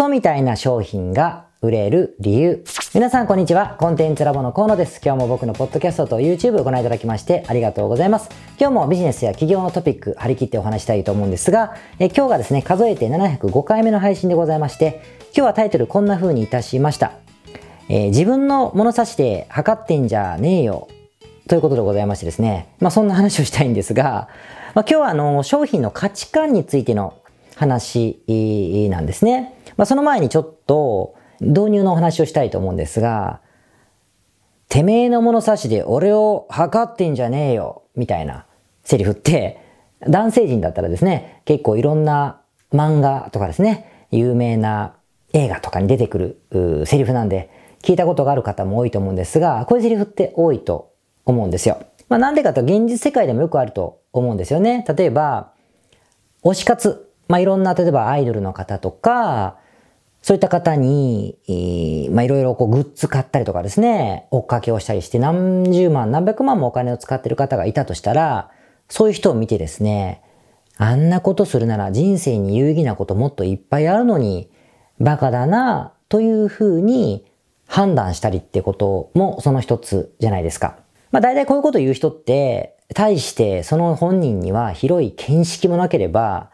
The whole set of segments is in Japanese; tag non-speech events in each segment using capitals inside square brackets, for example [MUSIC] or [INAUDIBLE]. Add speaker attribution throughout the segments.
Speaker 1: ソみたいな商品が売れる理由。皆さんこんにちは。コンテンツラボの河野です。今日も僕のポッドキャストと YouTube をご覧いただきましてありがとうございます。今日もビジネスや企業のトピック張り切ってお話したいと思うんですが、え今日がですね、数えて705回目の配信でございまして、今日はタイトルこんな風にいたしました。えー、自分の物差しで測ってんじゃねえよ。ということでございましてですね、まあそんな話をしたいんですが、まあ、今日はあの商品の価値観についての話なんですね。まあ、その前にちょっと導入のお話をしたいと思うんですが、てめえの物差しで俺を測ってんじゃねえよ、みたいなセリフって、男性陣だったらですね、結構いろんな漫画とかですね、有名な映画とかに出てくるセリフなんで、聞いたことがある方も多いと思うんですが、こういうセリフって多いと思うんですよ。まあなんでかと現実世界でもよくあると思うんですよね。例えば、推し活まあ、いろんな、例えばアイドルの方とか、そういった方に、まあ、いろいろこうグッズ買ったりとかですね、追っかけをしたりして何十万、何百万もお金を使ってる方がいたとしたら、そういう人を見てですね、あんなことするなら人生に有意義なこともっといっぱいあるのに、バカだな、というふうに判断したりってこともその一つじゃないですか。まあ大体こういうこと言う人って、対してその本人には広い見識もなければ、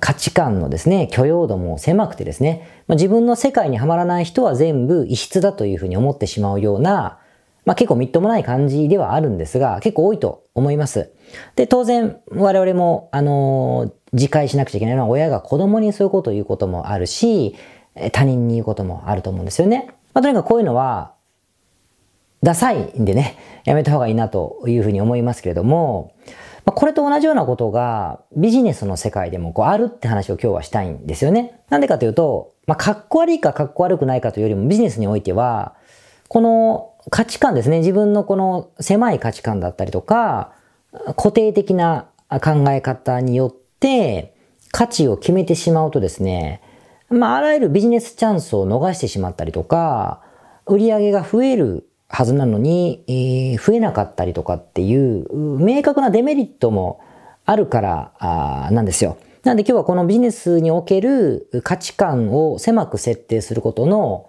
Speaker 1: 価値観のですね、許容度も狭くてですね、まあ、自分の世界にはまらない人は全部異質だというふうに思ってしまうような、まあ、結構みっともない感じではあるんですが、結構多いと思います。で、当然我々も、あのー、自戒しなくちゃいけないのは親が子供にそういうことを言うこともあるし、他人に言うこともあると思うんですよね。まあ、とにかくこういうのは、ダサいんでね、やめた方がいいなというふうに思いますけれども、まあ、これと同じようなことがビジネスの世界でもこうあるって話を今日はしたいんですよね。なんでかというと、まあ、かっこ悪いかかっこ悪くないかというよりもビジネスにおいては、この価値観ですね、自分のこの狭い価値観だったりとか、固定的な考え方によって価値を決めてしまうとですね、まあ、あらゆるビジネスチャンスを逃してしまったりとか、売り上げが増えるはずなのに、えー、増えなかったりとかっていう明確なデメリットもあるからあなんですよ。なんで今日はこのビジネスにおける価値観を狭く設定することの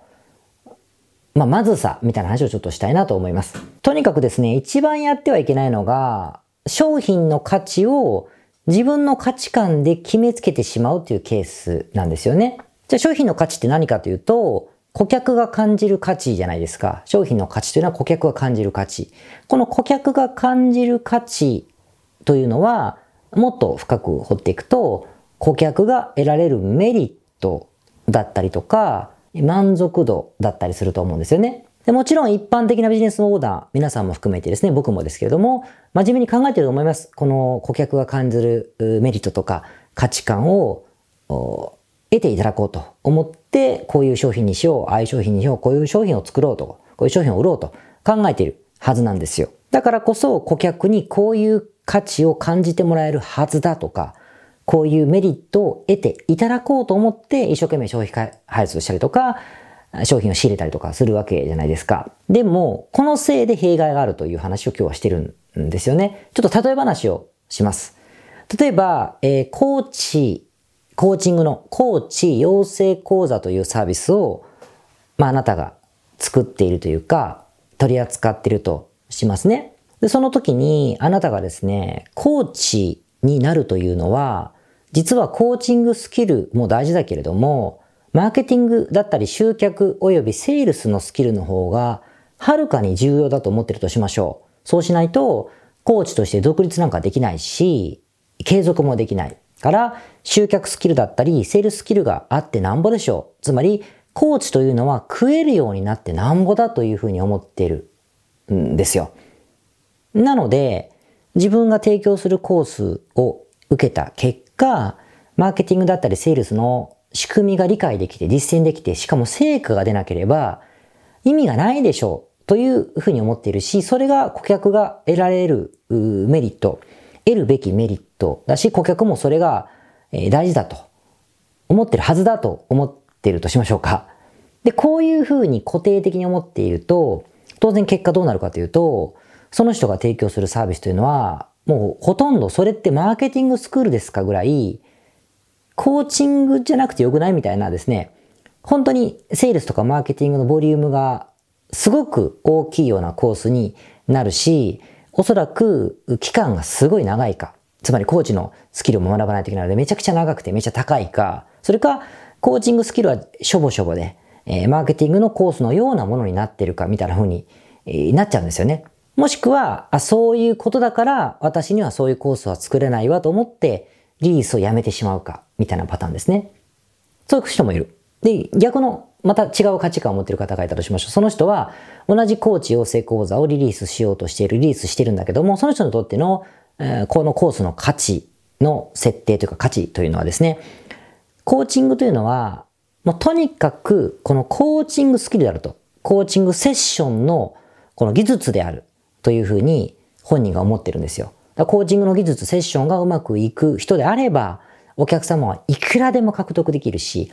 Speaker 1: まあ、まずさみたいな話をちょっとしたいなと思います。とにかくですね、一番やってはいけないのが、商品の価値を自分の価値観で決めつけてしまうというケースなんですよね。じゃあ商品の価値って何かというと、顧客が感じる価値じゃないですか。商品の価値というのは顧客が感じる価値。この顧客が感じる価値というのは、もっと深く掘っていくと、顧客が得られるメリットだったりとか、満足度だったりすると思うんですよね。でもちろん一般的なビジネスオーダー、皆さんも含めてですね、僕もですけれども、真面目に考えてると思います。この顧客が感じるメリットとか価値観を得ていただこうと思って、こういう商品にしよう、ああいう商品にしよう、こういう商品を作ろうと、こういう商品を売ろうと考えているはずなんですよ。だからこそ顧客にこういう価値を感じてもらえるはずだとか、こういうメリットを得ていただこうと思って一生懸命商品開発したりとか、商品を仕入れたりとかするわけじゃないですか。でも、このせいで弊害があるという話を今日はしてるんですよね。ちょっと例え話をします。例えば、えー、コーチコーチングのコーチ養成講座というサービスを、まあ、あなたが作っているというか、取り扱っているとしますね。で、その時にあなたがですね、コーチになるというのは、実はコーチングスキルも大事だけれども、マーケティングだったり集客及びセールスのスキルの方が、はるかに重要だと思ってるとしましょう。そうしないと、コーチとして独立なんかできないし、継続もできない。から、集客スキルだったり、セールスキルがあってなんぼでしょう。つまり、コーチというのは食えるようになってなんぼだというふうに思っているんですよ。なので、自分が提供するコースを受けた結果、マーケティングだったりセールスの仕組みが理解できて実践できて、しかも成果が出なければ意味がないでしょうというふうに思っているし、それが顧客が得られるメリット、得るべきメリットだし、顧客もそれが大事だと思ってるはずだと思ってるとしましょうか。で、こういうふうに固定的に思っていると、当然結果どうなるかというと、その人が提供するサービスというのは、もうほとんどそれってマーケティングスクールですかぐらい、コーチングじゃなくてよくないみたいなですね、本当にセールスとかマーケティングのボリュームがすごく大きいようなコースになるし、おそらく期間がすごい長いか。つまりコーチのスキルも学ばないといけないのでめちゃくちゃ長くてめちゃ高いか。それか、コーチングスキルはしょぼしょぼで、えー、マーケティングのコースのようなものになってるかみたいな風に、えー、なっちゃうんですよね。もしくは、あ、そういうことだから私にはそういうコースは作れないわと思ってリリースをやめてしまうかみたいなパターンですね。そういう人もいる。で、逆のまた違う価値観を持っている方がいたとしましょう。その人は同じコーチ養成講座をリリースしようとしている、リリースしてるんだけども、その人にとっての、え、このコースの価値の設定というか価値というのはですね、コーチングというのは、もうとにかくこのコーチングスキルであると、コーチングセッションのこの技術であるというふうに本人が思ってるんですよ。だコーチングの技術、セッションがうまくいく人であれば、お客様はいくらでも獲得できるし、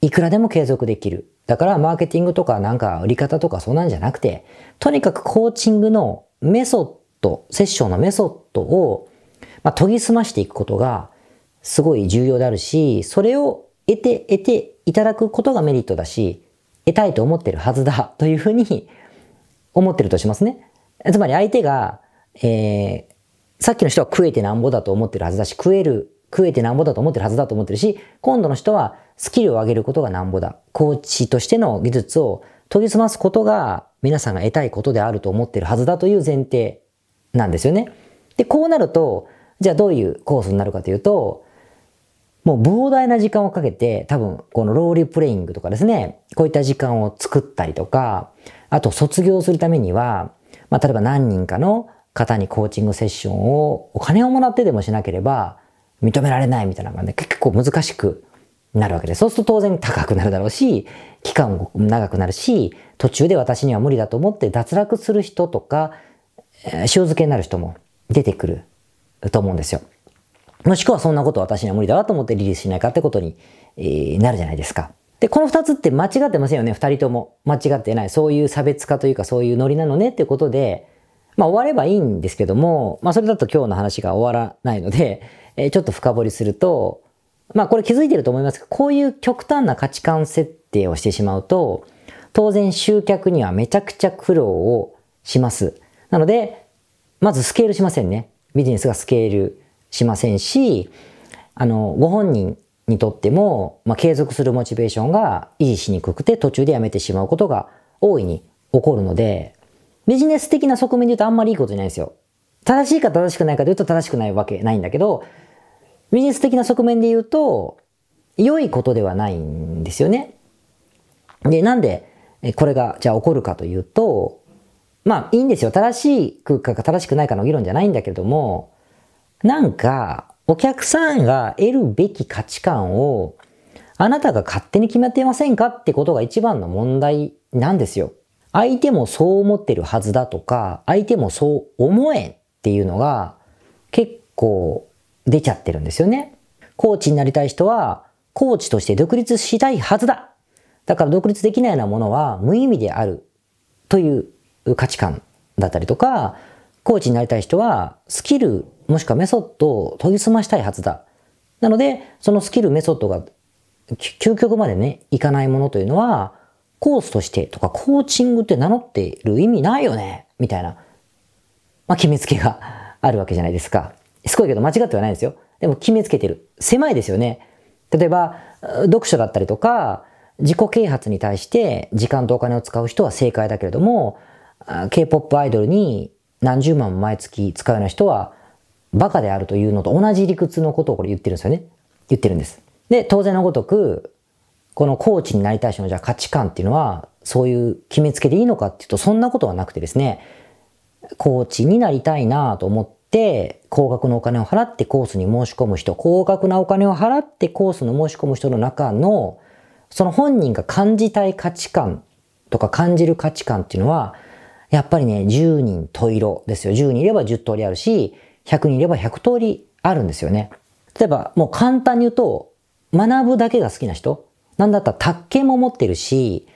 Speaker 1: いくらでも継続できる。だからマーケティングとかなんか売り方とかそうなんじゃなくて、とにかくコーチングのメソッド、セッションのメソッドを、まあ、研ぎ澄ましていくことがすごい重要であるし、それを得て、得ていただくことがメリットだし、得たいと思ってるはずだ [LAUGHS] というふうに思ってるとしますね。つまり相手が、えー、さっきの人は食えてなんぼだと思ってるはずだし、食える食えてなんぼだと思ってるはずだと思ってるし、今度の人はスキルを上げることがなんぼだ。コーチとしての技術を研ぎ澄ますことが皆さんが得たいことであると思ってるはずだという前提なんですよね。で、こうなると、じゃあどういうコースになるかというと、もう膨大な時間をかけて、多分このローリープレイングとかですね、こういった時間を作ったりとか、あと卒業するためには、まあ例えば何人かの方にコーチングセッションをお金をもらってでもしなければ、認められないみたいな感じで結構難しくなるわけで、そうすると当然高くなるだろうし、期間も長くなるし、途中で私には無理だと思って脱落する人とか、塩漬けになる人も出てくると思うんですよ。もしくはそんなこと私には無理だわと思ってリリースしないかってことに、なるじゃないですか。で、この二つって間違ってませんよね、二人とも。間違ってない。そういう差別化というかそういうノリなのねっていうことで、まあ終わればいいんですけども、まあそれだと今日の話が終わらないので、えー、ちょっと深掘りすると、まあこれ気づいてると思いますけど、こういう極端な価値観設定をしてしまうと、当然集客にはめちゃくちゃ苦労をします。なので、まずスケールしませんね。ビジネスがスケールしませんし、あの、ご本人にとっても、まあ、継続するモチベーションが維持しにくくて途中でやめてしまうことが大いに起こるので、ビジネス的な側面で言うとあんまりいいことじゃないんですよ。正しいか正しくないかというと正しくないわけないんだけど、ビジネス的な側面で言うと、良いことではないんですよね。で、なんでこれがじゃあ起こるかというと、まあいいんですよ。正しいか正しくないかの議論じゃないんだけれども、なんかお客さんが得るべき価値観をあなたが勝手に決めていませんかってことが一番の問題なんですよ。相手もそう思ってるはずだとか、相手もそう思えんっていうのが結構出ちゃってるんですよね。コーチになりたい人は、コーチとして独立したいはずだ。だから独立できないようなものは無意味であるという価値観だったりとか、コーチになりたい人はスキルもしくはメソッドを研ぎ澄ましたいはずだ。なので、そのスキル、メソッドが究極までね、いかないものというのは、コースとしてとかコーチングって名乗ってる意味ないよねみたいな、まあ、決めつけが [LAUGHS] あるわけじゃないですか。すごいけど間違ってはないですよ。でも決めつけてる。狭いですよね。例えば、読書だったりとか、自己啓発に対して時間とお金を使う人は正解だけれども、K-POP アイドルに何十万も毎月使うような人はバカであるというのと同じ理屈のことをこれ言ってるんですよね。言ってるんです。で、当然のごとく、このコーチになりたい人のじゃあ価値観っていうのは、そういう決めつけでいいのかっていうと、そんなことはなくてですね、コーチになりたいなと思って、高額のお金を払ってコースに申し込む人、高額なお金を払ってコースの申し込む人の中の、その本人が感じたい価値観とか感じる価値観っていうのは、やっぱりね、10人十色ですよ。10人いれば10通りあるし、100人いれば100通りあるんですよね。例えば、もう簡単に言うと、学ぶだけが好きな人なんだったら宅建も持ってるし、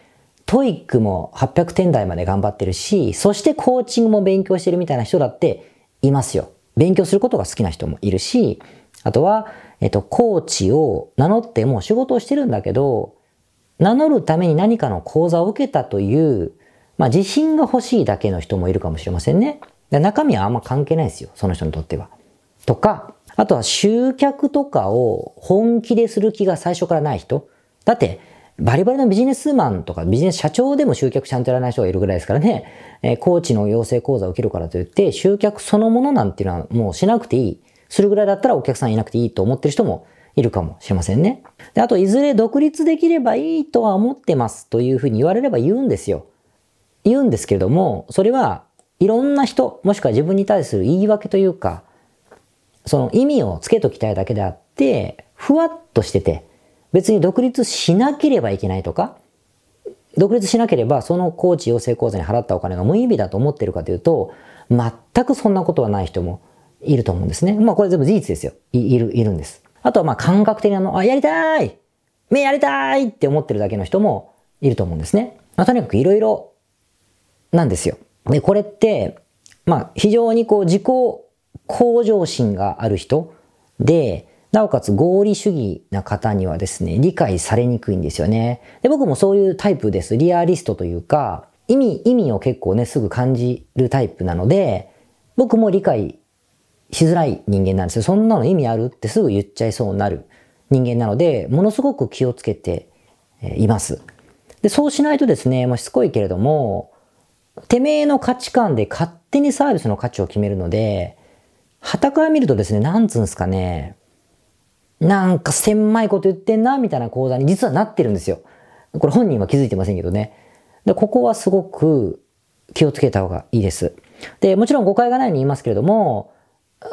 Speaker 1: TOEIC も800点台まで頑張ってるし、そしてコーチングも勉強してるみたいな人だっていますよ。勉強することが好きな人もいるし、あとは、えっと、コーチを名乗ってもう仕事をしてるんだけど、名乗るために何かの講座を受けたという、まあ自信が欲しいだけの人もいるかもしれませんね。で中身はあんま関係ないですよ。その人にとっては。とか、あとは集客とかを本気でする気が最初からない人。だって、バリバリのビジネスマンとかビジネス社長でも集客ちゃんとやらない人がいるぐらいですからね、えー、コーチの養成講座を受けるからといって、集客そのものなんていうのはもうしなくていい。するぐらいだったらお客さんいなくていいと思ってる人もいるかもしれませんね。で、あと、いずれ独立できればいいとは思ってますというふうに言われれば言うんですよ。言うんですけれども、それはいろんな人、もしくは自分に対する言い訳というか、その意味をつけときたいだけであって、ふわっとしてて、別に独立しなければいけないとか、独立しなければそのコーチ養成講座に払ったお金が無意味だと思ってるかというと、全くそんなことはない人もいると思うんですね。まあこれ全部事実ですよ。いる、いるんです。あとはまあ感覚的なの、あ、やりたい目やりたいって思ってるだけの人もいると思うんですね。まあとにかくいろいろなんですよ。で、これって、まあ非常にこう自己向上心がある人で、なおかつ合理主義な方にはですね、理解されにくいんですよね。で、僕もそういうタイプです。リアリストというか、意味、意味を結構ね、すぐ感じるタイプなので、僕も理解しづらい人間なんですよ。そんなの意味あるってすぐ言っちゃいそうになる人間なので、ものすごく気をつけています。で、そうしないとですね、もうしつこいけれども、てめえの価値観で勝手にサービスの価値を決めるので、旗から見るとですね、なんつうんですかね、なんか狭いこと言ってんな、みたいな講座に実はなってるんですよ。これ本人は気づいてませんけどね。で、ここはすごく気をつけた方がいいです。で、もちろん誤解がないように言いますけれども、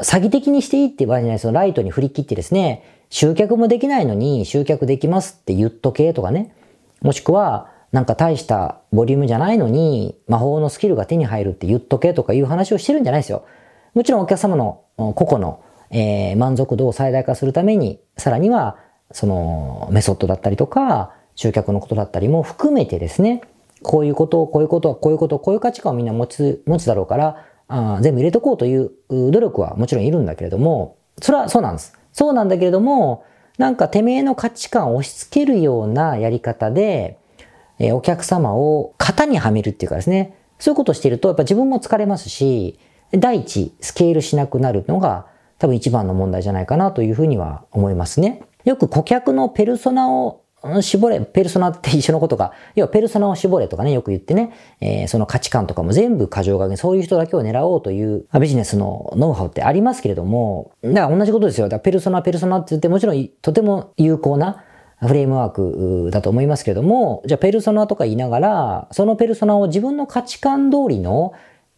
Speaker 1: 詐欺的にしていいって場合じゃないそのライトに振り切ってですね、集客もできないのに集客できますって言っとけとかね。もしくは、なんか大したボリュームじゃないのに魔法のスキルが手に入るって言っとけとかいう話をしてるんじゃないですよ。もちろんお客様の個々の、えー、満足度を最大化するために、さらにはそのメソッドだったりとか、集客のことだったりも含めてですね、こういうことを、こういうことを、こういうこと、こういう価値観をみんな持つ、持つだろうから、あ全部入れとこうという努力はもちろんいるんだけれども、それはそうなんです。そうなんだけれども、なんかてめえの価値観を押し付けるようなやり方で、えー、お客様を型にはめるっていうかですね、そういうことをしていると、やっぱ自分も疲れますし、第一、スケールしなくなるのが多分一番の問題じゃないかなというふうには思いますね。よく顧客のペルソナを絞れ、ペルソナって一緒のことか、要はペルソナを絞れとかね、よく言ってね、えー、その価値観とかも全部過剰書き、そういう人だけを狙おうというビジネスのノウハウってありますけれども、だから同じことですよ。だからペルソナ、ペルソナって言ってもちろんとても有効なフレームワークだと思いますけれども、じゃあペルソナとか言いながら、そのペルソナを自分の価値観通りの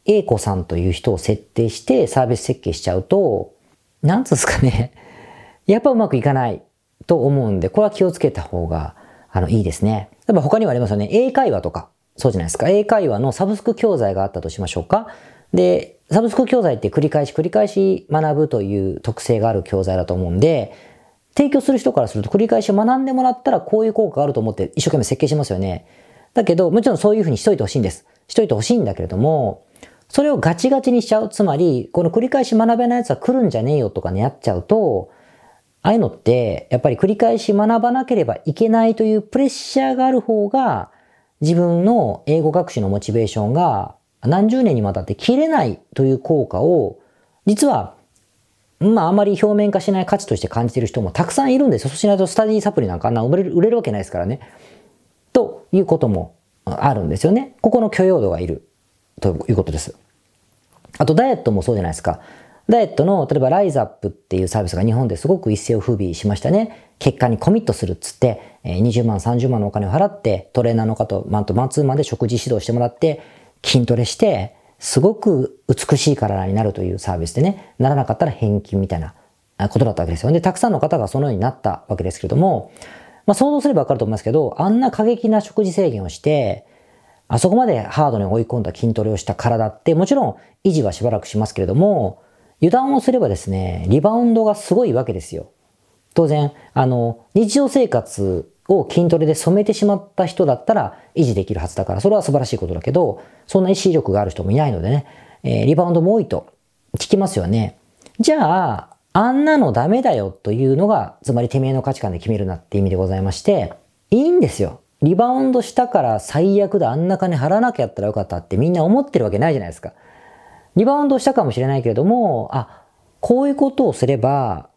Speaker 1: A 子さんという人を設定してサービス設計しちゃうと、なんつうんですかね、[LAUGHS] やっぱうまくいかないと思うんで、これは気をつけた方が、あの、いいですね。例えば他にもありますよね。英会話とか、そうじゃないですか。英会話のサブスク教材があったとしましょうか。で、サブスク教材って繰り返し繰り返し学ぶという特性がある教材だと思うんで、提供する人からすると繰り返し学んでもらったらこういう効果があると思って一生懸命設計しますよね。だけど、もちろんそういうふうにしといてほしいんです。しといてほしいんだけれども、それをガチガチにしちゃう。つまり、この繰り返し学べないやつは来るんじゃねえよとかね、やっちゃうと、ああいうのって、やっぱり繰り返し学ばなければいけないというプレッシャーがある方が、自分の英語学習のモチベーションが何十年にわたって切れないという効果を、実は、まああまり表面化しない価値として感じている人もたくさんいるんですよ。そうしないとスタディサプリなんかあんな売れる売れるわけないですからね。ということもあるんですよね。ここの許容度がいる。ということです。あとダイエットもそうじゃないですか。ダイエットの、例えばライズアップっていうサービスが日本ですごく一世を風靡しましたね。結果にコミットするっつって、20万、30万のお金を払って、トレーナーの方マンとマンツーマンで食事指導してもらって、筋トレして、すごく美しい体になるというサービスでね、ならなかったら返金みたいなことだったわけですよ。で、たくさんの方がそのようになったわけですけれども、まあ想像すればわかると思いますけど、あんな過激な食事制限をして、あそこまでハードに追い込んだ筋トレをした体って、もちろん維持はしばらくしますけれども、油断をすればですね、リバウンドがすごいわけですよ。当然、あの、日常生活を筋トレで染めてしまった人だったら維持できるはずだから、それは素晴らしいことだけど、そんな意志力がある人もいないのでね、えー、リバウンドも多いと聞きますよね。じゃあ、あんなのダメだよというのが、つまりてめえの価値観で決めるなって意味でございまして、いいんですよ。リバウンドしたから最悪だ、あんな金払わなきゃったらよかったってみんな思ってるわけないじゃないですか。リバウンドしたかもしれないけれども、あ、こういうことをすれば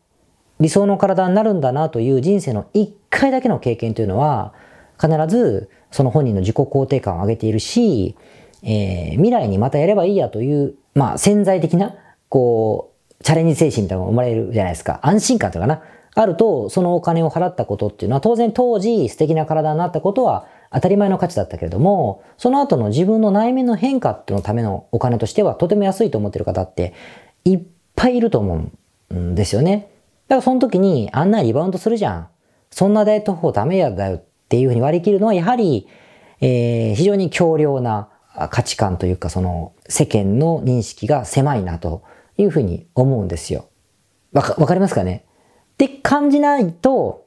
Speaker 1: 理想の体になるんだなという人生の一回だけの経験というのは、必ずその本人の自己肯定感を上げているし、えー、未来にまたやればいいやという、まあ潜在的な、こう、チャレンジ精神みたいなのが生まれるじゃないですか。安心感というかな。あると、そのお金を払ったことっていうのは、当然当時素敵な体になったことは当たり前の価値だったけれども、その後の自分の内面の変化っていうのためのお金としてはとても安いと思ってる方っていっぱいいると思うんですよね。だからその時にあんなリバウンドするじゃん。そんなダイエット法ダメやだよっていうふうに割り切るのはやはり、えー、非常に強量な価値観というかその世間の認識が狭いなというふうに思うんですよ。わか、わかりますかね？って感じないと、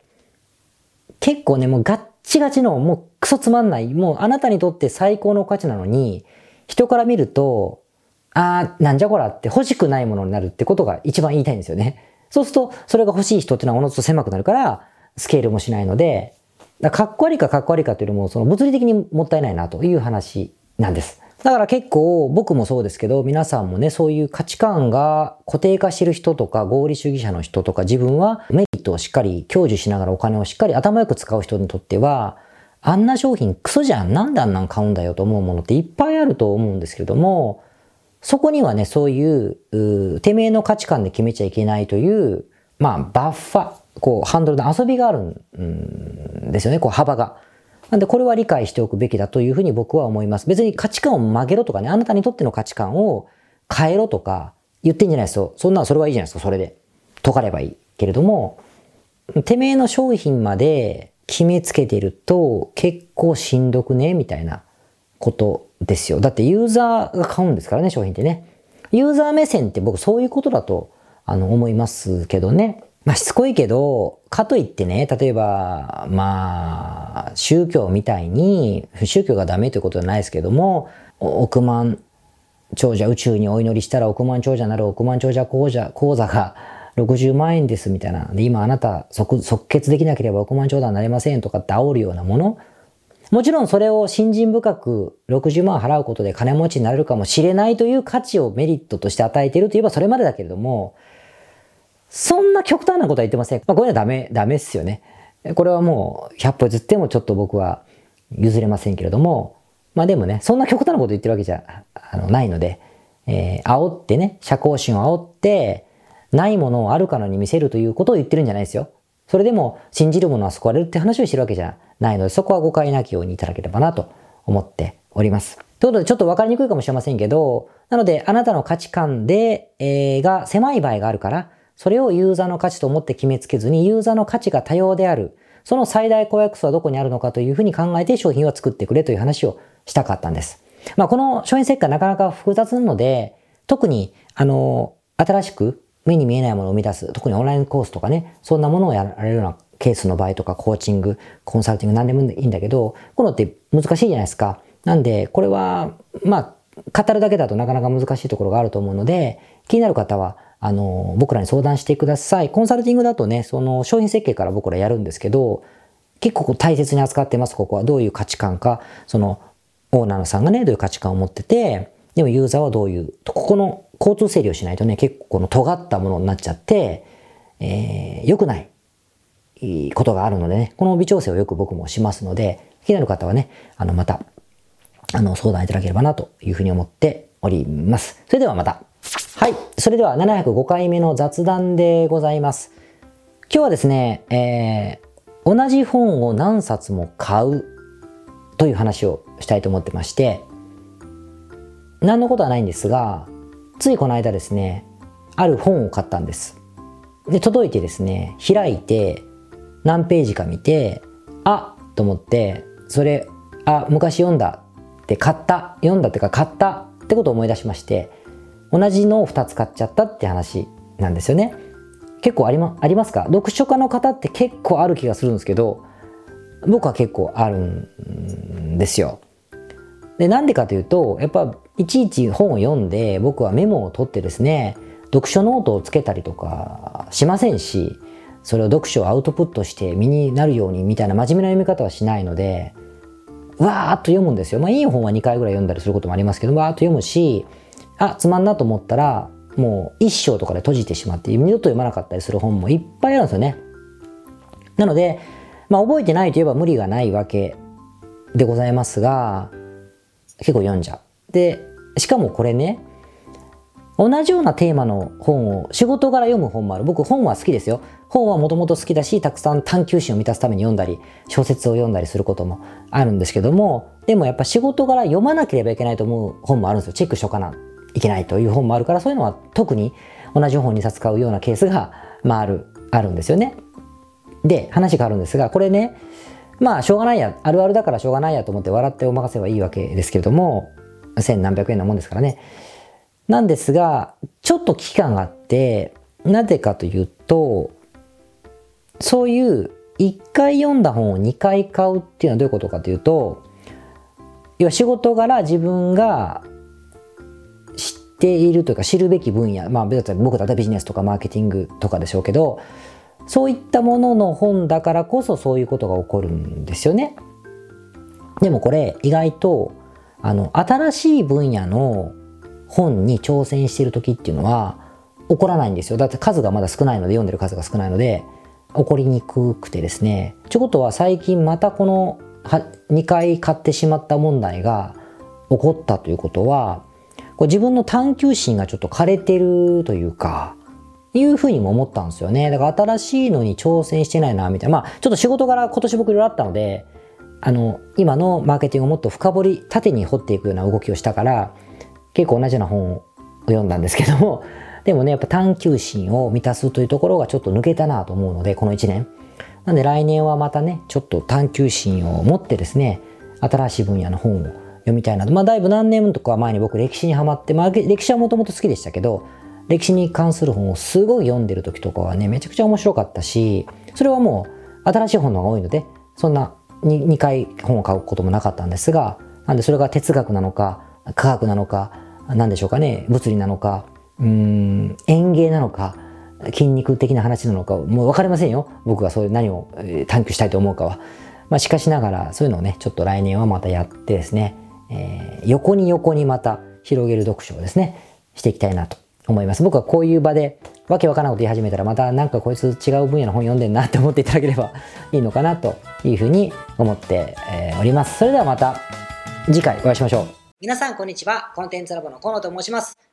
Speaker 1: 結構ね、もうガッチガチの、もうクソつまんない、もうあなたにとって最高の価値なのに、人から見ると、あー、なんじゃこらって欲しくないものになるってことが一番言いたいんですよね。そうすると、それが欲しい人っていうのはおのずと狭くなるから、スケールもしないので、かっこ悪いかかっこ悪いかというよりも、その物理的にもったいないなという話なんです。だから結構僕もそうですけど、皆さんもね、そういう価値観が固定化してる人とか、合理主義者の人とか、自分はメリットをしっかり享受しながらお金をしっかり頭よく使う人にとっては、あんな商品クソじゃんなんであんなん買うんだよと思うものっていっぱいあると思うんですけれども、そこにはね、そういう、てめえの価値観で決めちゃいけないという、まあ、バッファ、こう、ハンドルの遊びがあるんですよね、こう、幅が。なんでこれは理解しておくべきだというふうに僕は思います。別に価値観を曲げろとかね、あなたにとっての価値観を変えろとか言ってんじゃないですよ。そんなそれはいいじゃないですか、それで。解かればいい。けれども、てめえの商品まで決めつけてると結構しんどくねみたいなことですよ。だってユーザーが買うんですからね、商品ってね。ユーザー目線って僕そういうことだとあの思いますけどね。まあ、しつこいけど、かといってね、例えば、まあ、宗教みたいに、宗教がダメということはないですけども、億万長者宇宙にお祈りしたら億万長者なる億万長者講座講座が60万円ですみたいな。で、今あなた即即決できなければ億万長者になれませんとかって煽るようなもの。もちろんそれを信心深く60万払うことで金持ちになれるかもしれないという価値をメリットとして与えているといえばそれまでだけれども、そんな極端なことは言ってません。まあ、これはダメ、ダメっすよね。これはもう、100歩譲ってもちょっと僕は譲れませんけれども、まあでもね、そんな極端なこと言ってるわけじゃあのないので、えー、煽ってね、社交心を煽って、ないものをあるかのに見せるということを言ってるんじゃないですよ。それでも、信じるものは救われるって話をしてるわけじゃないので、そこは誤解なきようにいただければなと思っております。ということで、ちょっとわかりにくいかもしれませんけど、なので、あなたの価値観で、えー、が狭い場合があるから、それをユーザーの価値と思って決めつけずに、ユーザーの価値が多様である。その最大公約数はどこにあるのかというふうに考えて商品を作ってくれという話をしたかったんです。まあ、この商品設計はなかなか複雑なので、特に、あの、新しく目に見えないものを生み出す、特にオンラインコースとかね、そんなものをやられるようなケースの場合とか、コーチング、コンサルティング、何でもいいんだけど、このって難しいじゃないですか。なんで、これは、まあ、語るだけだとなかなか難しいところがあると思うので、気になる方は、あの、僕らに相談してください。コンサルティングだとね、その商品設計から僕らやるんですけど、結構大切に扱ってます、ここは。どういう価値観か、その、オーナーさんがね、どういう価値観を持ってて、でもユーザーはどういう、ここの交通整理をしないとね、結構この尖ったものになっちゃって、えー、良くないことがあるのでね、この微調整をよく僕もしますので、気になる方はね、あの、また、あの、相談いただければなというふうに思っております。それではまた。はい。それでは705回目の雑談でございます。今日はですね、えー、同じ本を何冊も買うという話をしたいと思ってまして、何のことはないんですが、ついこの間ですね、ある本を買ったんです。で、届いてですね、開いて、何ページか見て、あと思って、それ、あ、昔読んだって買った、読んだってか買ったってことを思い出しまして、同じのを2つ買っちゃったって話なんですよね。結構ありまありますか？読書家の方って結構ある気がするんですけど、僕は結構あるんですよ。で、なんでかというと、やっぱいちいち本を読んで僕はメモを取ってですね、読書ノートをつけたりとかしませんし、それを読書をアウトプットして身になるようにみたいな真面目な読み方はしないので、わーっと読むんですよ。まあいい本は2回ぐらい読んだりすることもありますけど、わーっと読むし、あ、つまんなと思ったら、もう一章とかで閉じてしまって二度と読まなかったりする本もいっぱいあるんですよね。なので、まあ覚えてないといえば無理がないわけでございますが、結構読んじゃう。で、しかもこれね、同じようなテーマの本を仕事から読む本もある。僕本は好きですよ。本はもともと好きだし、たくさん探求心を満たすために読んだり、小説を読んだりすることもあるんですけども、でもやっぱ仕事から読まなければいけないと思う本もあるんですよ。チェックしとかないけないという本もあるから、そういうのは特に同じ本2冊買うようなケースが、まあある、あるんですよね。で、話変わるんですが、これね、まあしょうがないや、あるあるだからしょうがないやと思って笑ってお任せはいいわけですけれども、千何百円なもんですからね。なんですが、ちょっと危機感があって、なぜかというと、そういう1回読んだ本を2回買うっていうのはどういうことかというと、要は仕事柄自分がているというか知るべき分野、まあ僕だったらビジネスとかマーケティングとかでしょうけど、そういったものの本だからこそそういうことが起こるんですよね。でもこれ意外とあの新しい分野の本に挑戦している時っていうのは起こらないんですよ。だって数がまだ少ないので読んでる数が少ないので起こりにくくてですね。ちょことは最近またこの2回買ってしまった問題が起こったということはこう自分の探求心がちょっと枯れてるというかいうふうにも思ったんですよね。だから新しいのに挑戦してないな、みたいな。まあ、ちょっと仕事柄今年僕いろいろあったので、あの、今のマーケティングをもっと深掘り、縦に掘っていくような動きをしたから、結構同じような本を読んだんですけども、[LAUGHS] でもね、やっぱ探求心を満たすというところがちょっと抜けたなと思うので、この1年。なんで来年はまたね、ちょっと探求心を持ってですね、新しい分野の本を読みたいなと。まあ、だいぶ何年とか前に僕歴史にハマって、まあ、歴史はもともと好きでしたけど、歴史に関する本をすごい読んでる時とかはね、めちゃくちゃ面白かったし、それはもう新しい本の方が多いので、そんな 2, 2回本を買うこともなかったんですが、なんでそれが哲学なのか、科学なのか、何でしょうかね、物理なのか、うん、園芸なのか、筋肉的な話なのか、もう分かりませんよ。僕がそういう何を探求したいと思うかは。まあ、しかしながら、そういうのをね、ちょっと来年はまたやってですね、えー、横に横にまた広げる読書をですね、していきたいなと思います。僕はこういう場でわけわからんこと言い始めたらまたなんかこいつ違う分野の本読んでんなって思っていただければいいのかなというふうに思っております。それではまた次回お会いしましょう。皆さんこんにちは。コンテンツラボの河野と申します。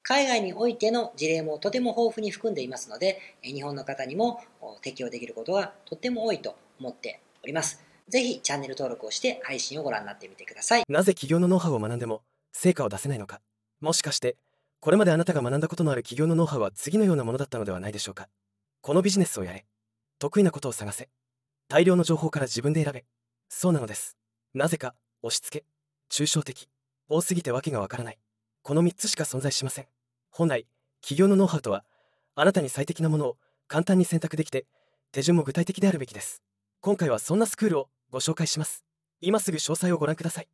Speaker 1: 海外においての事例もとても豊富に含んでいますので、日本の方にも適用できることがとても多いと思っております。ぜひチャンネル登録をして配信をご覧になってみてください。
Speaker 2: なぜ企業のノウハウを学んでも成果を出せないのか。もしかしてこれまであなたが学んだことのある企業のノウハウは次のようなものだったのではないでしょうか。このビジネスをやれ。得意なことを探せ。大量の情報から自分で選べ。そうなのです。なぜか押し付け。抽象的。多すぎてわけがわからない。この3つしか存在しません。本来企業のノウハウとはあなたに最適なものを簡単に選択できて手順も具体的であるべきです。今回はそんなスクールをご紹介します。今すぐ詳細をご覧ください。